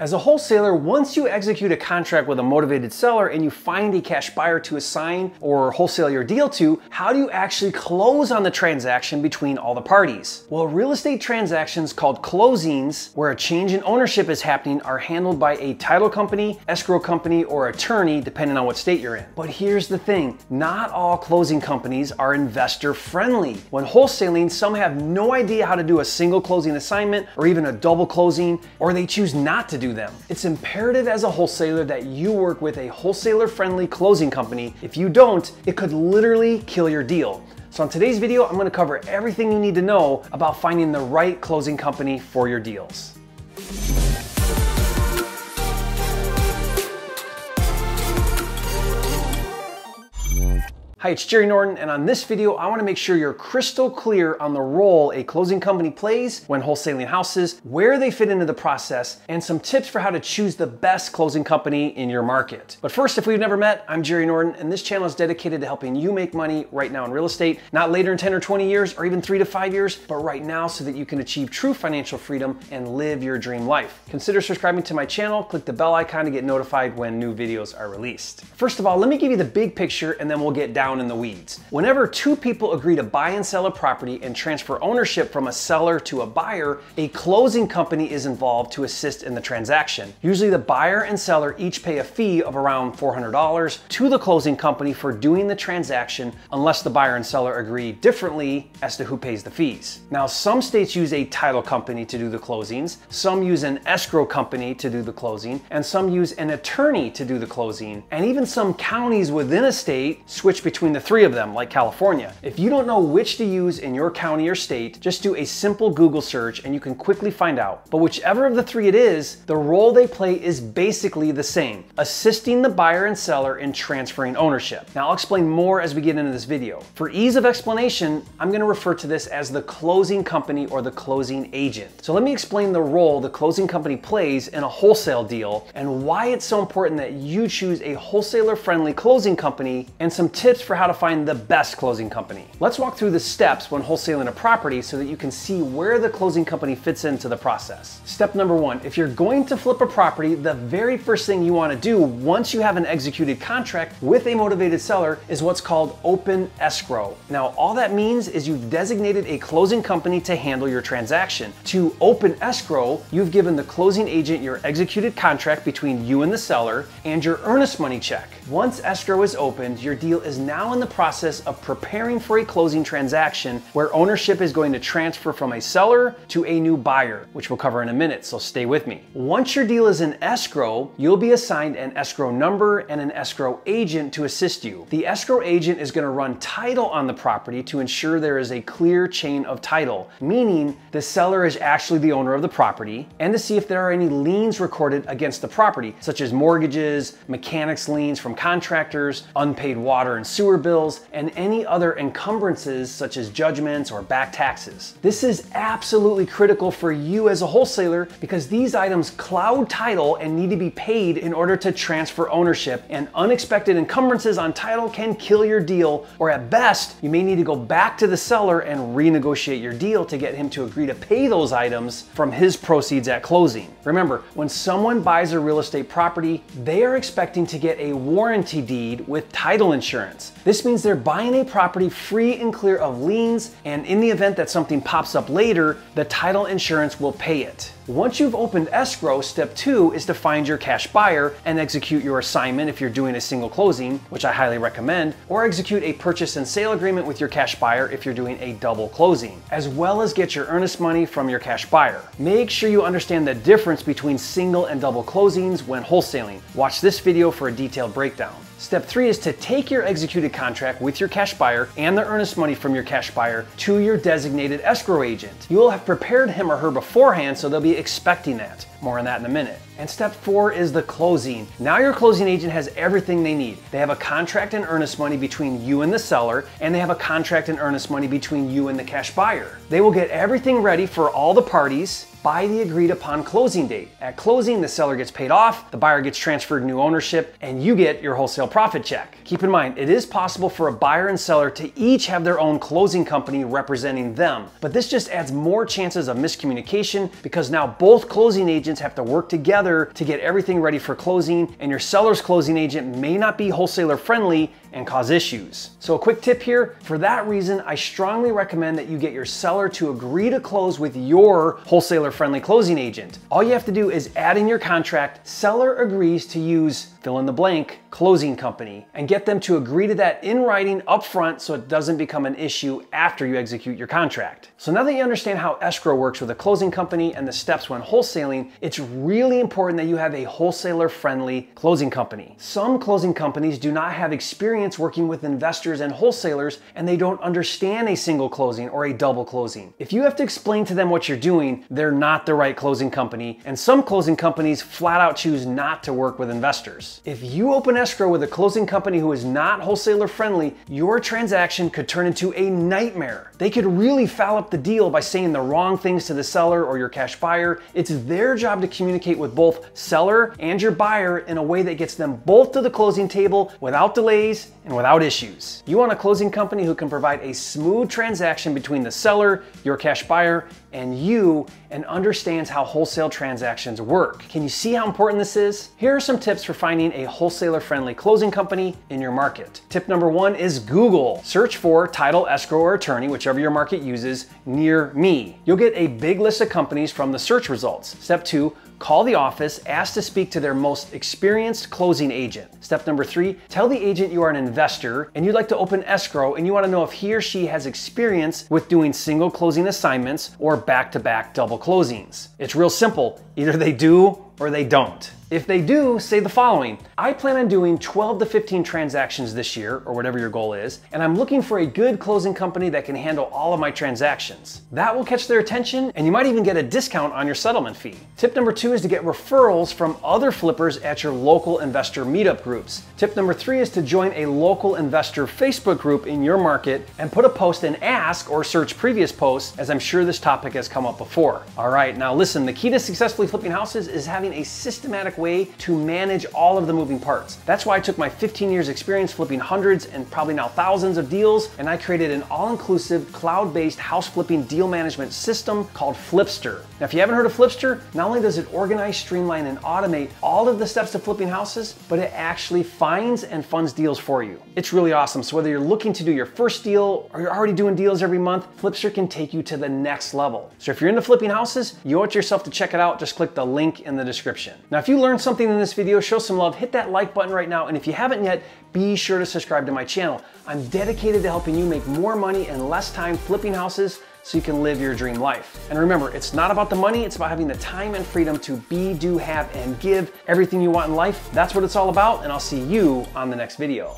As a wholesaler, once you execute a contract with a motivated seller and you find a cash buyer to assign or wholesale your deal to, how do you actually close on the transaction between all the parties? Well, real estate transactions called closings, where a change in ownership is happening, are handled by a title company, escrow company, or attorney, depending on what state you're in. But here's the thing not all closing companies are investor friendly. When wholesaling, some have no idea how to do a single closing assignment or even a double closing, or they choose not to do them. It's imperative as a wholesaler that you work with a wholesaler friendly closing company. If you don't, it could literally kill your deal. So in today's video, I'm gonna cover everything you need to know about finding the right closing company for your deals. Hi, it's Jerry Norton, and on this video, I wanna make sure you're crystal clear on the role a closing company plays when wholesaling houses, where they fit into the process, and some tips for how to choose the best closing company in your market. But first, if we've never met, I'm Jerry Norton, and this channel is dedicated to helping you make money right now in real estate, not later in 10 or 20 years, or even three to five years, but right now so that you can achieve true financial freedom and live your dream life. Consider subscribing to my channel, click the bell icon to get notified when new videos are released. First of all, let me give you the big picture, and then we'll get down down in the weeds. Whenever two people agree to buy and sell a property and transfer ownership from a seller to a buyer, a closing company is involved to assist in the transaction. Usually the buyer and seller each pay a fee of around $400 to the closing company for doing the transaction unless the buyer and seller agree differently as to who pays the fees. Now, some states use a title company to do the closings, some use an escrow company to do the closing, and some use an attorney to do the closing. And even some counties within a state switch between between the three of them, like California. If you don't know which to use in your county or state, just do a simple Google search and you can quickly find out. But whichever of the three it is, the role they play is basically the same, assisting the buyer and seller in transferring ownership. Now I'll explain more as we get into this video. For ease of explanation, I'm gonna refer to this as the closing company or the closing agent. So let me explain the role the closing company plays in a wholesale deal and why it's so important that you choose a wholesaler friendly closing company and some tips for how to find the best closing company. Let's walk through the steps when wholesaling a property so that you can see where the closing company fits into the process. Step number one, if you're going to flip a property, the very first thing you wanna do once you have an executed contract with a motivated seller is what's called open escrow. Now, all that means is you've designated a closing company to handle your transaction. To open escrow, you've given the closing agent your executed contract between you and the seller and your earnest money check. Once escrow is opened, your deal is now now in the process of preparing for a closing transaction where ownership is going to transfer from a seller to a new buyer, which we'll cover in a minute, so stay with me. Once your deal is in escrow, you'll be assigned an escrow number and an escrow agent to assist you. The escrow agent is going to run title on the property to ensure there is a clear chain of title, meaning the seller is actually the owner of the property, and to see if there are any liens recorded against the property, such as mortgages, mechanics liens from contractors, unpaid water and sewer sewer bills, and any other encumbrances such as judgments or back taxes. This is absolutely critical for you as a wholesaler because these items cloud title and need to be paid in order to transfer ownership, and unexpected encumbrances on title can kill your deal, or at best, you may need to go back to the seller and renegotiate your deal to get him to agree to pay those items from his proceeds at closing. Remember, when someone buys a real estate property, they are expecting to get a warranty deed with title insurance. This means they're buying a property free and clear of liens, and in the event that something pops up later, the title insurance will pay it. Once you've opened escrow, step two is to find your cash buyer and execute your assignment if you're doing a single closing, which I highly recommend, or execute a purchase and sale agreement with your cash buyer if you're doing a double closing, as well as get your earnest money from your cash buyer. Make sure you understand the difference between single and double closings when wholesaling. Watch this video for a detailed breakdown. Step three is to take your executed contract with your cash buyer and the earnest money from your cash buyer to your designated escrow agent. You will have prepared him or her beforehand, so they'll be expecting that. More on that in a minute. And step four is the closing. Now your closing agent has everything they need. They have a contract and earnest money between you and the seller, and they have a contract and earnest money between you and the cash buyer. They will get everything ready for all the parties by the agreed upon closing date. At closing, the seller gets paid off, the buyer gets transferred new ownership, and you get your wholesale profit check. Keep in mind, it is possible for a buyer and seller to each have their own closing company representing them, but this just adds more chances of miscommunication because now both closing agents agents have to work together to get everything ready for closing, and your seller's closing agent may not be wholesaler friendly and cause issues. So a quick tip here, for that reason, I strongly recommend that you get your seller to agree to close with your wholesaler friendly closing agent. All you have to do is add in your contract, seller agrees to use fill in the blank, closing company, and get them to agree to that in writing upfront so it doesn't become an issue after you execute your contract. So now that you understand how escrow works with a closing company and the steps when wholesaling, it's really important that you have a wholesaler friendly closing company. Some closing companies do not have experience working with investors and wholesalers and they don't understand a single closing or a double closing. If you have to explain to them what you're doing, they're not the right closing company, and some closing companies flat out choose not to work with investors. If you open escrow with a closing company who is not wholesaler friendly, your transaction could turn into a nightmare. They could really foul up the deal by saying the wrong things to the seller or your cash buyer. It's their job to communicate with both seller and your buyer in a way that gets them both to the closing table without delays and without issues. You want a closing company who can provide a smooth transaction between the seller, your cash buyer, and you and understands how wholesale transactions work. Can you see how important this is? Here are some tips for finding a wholesaler friendly closing company in your market. Tip number one is Google. Search for title, escrow, or attorney, whichever your market uses, near me. You'll get a big list of companies from the search results. Step two, Call the office, ask to speak to their most experienced closing agent. Step number three, tell the agent you are an investor and you'd like to open escrow and you want to know if he or she has experience with doing single closing assignments or back to back double closings. It's real simple. Either they do or they don't. If they do, say the following. I plan on doing 12 to 15 transactions this year, or whatever your goal is, and I'm looking for a good closing company that can handle all of my transactions. That will catch their attention, and you might even get a discount on your settlement fee. Tip number two is to get referrals from other flippers at your local investor meetup groups. Tip number three is to join a local investor Facebook group in your market and put a post and ask or search previous posts, as I'm sure this topic has come up before. All right, now listen, the key to successfully flipping houses is having a systematic way to manage all of the moving parts. That's why I took my 15 years experience flipping hundreds and probably now thousands of deals and I created an all-inclusive cloud-based house flipping deal management system called Flipster. Now if you haven't heard of Flipster, not only does it organize, streamline and automate all of the steps to flipping houses, but it actually finds and funds deals for you. It's really awesome. So whether you're looking to do your first deal or you're already doing deals every month, Flipster can take you to the next level. So if you're into flipping houses, you want yourself to check it out. Just click the link in the description. Now if you learn learned something in this video, show some love, hit that like button right now. And if you haven't yet, be sure to subscribe to my channel. I'm dedicated to helping you make more money in less time flipping houses so you can live your dream life. And remember, it's not about the money, it's about having the time and freedom to be, do, have, and give everything you want in life. That's what it's all about, and I'll see you on the next video.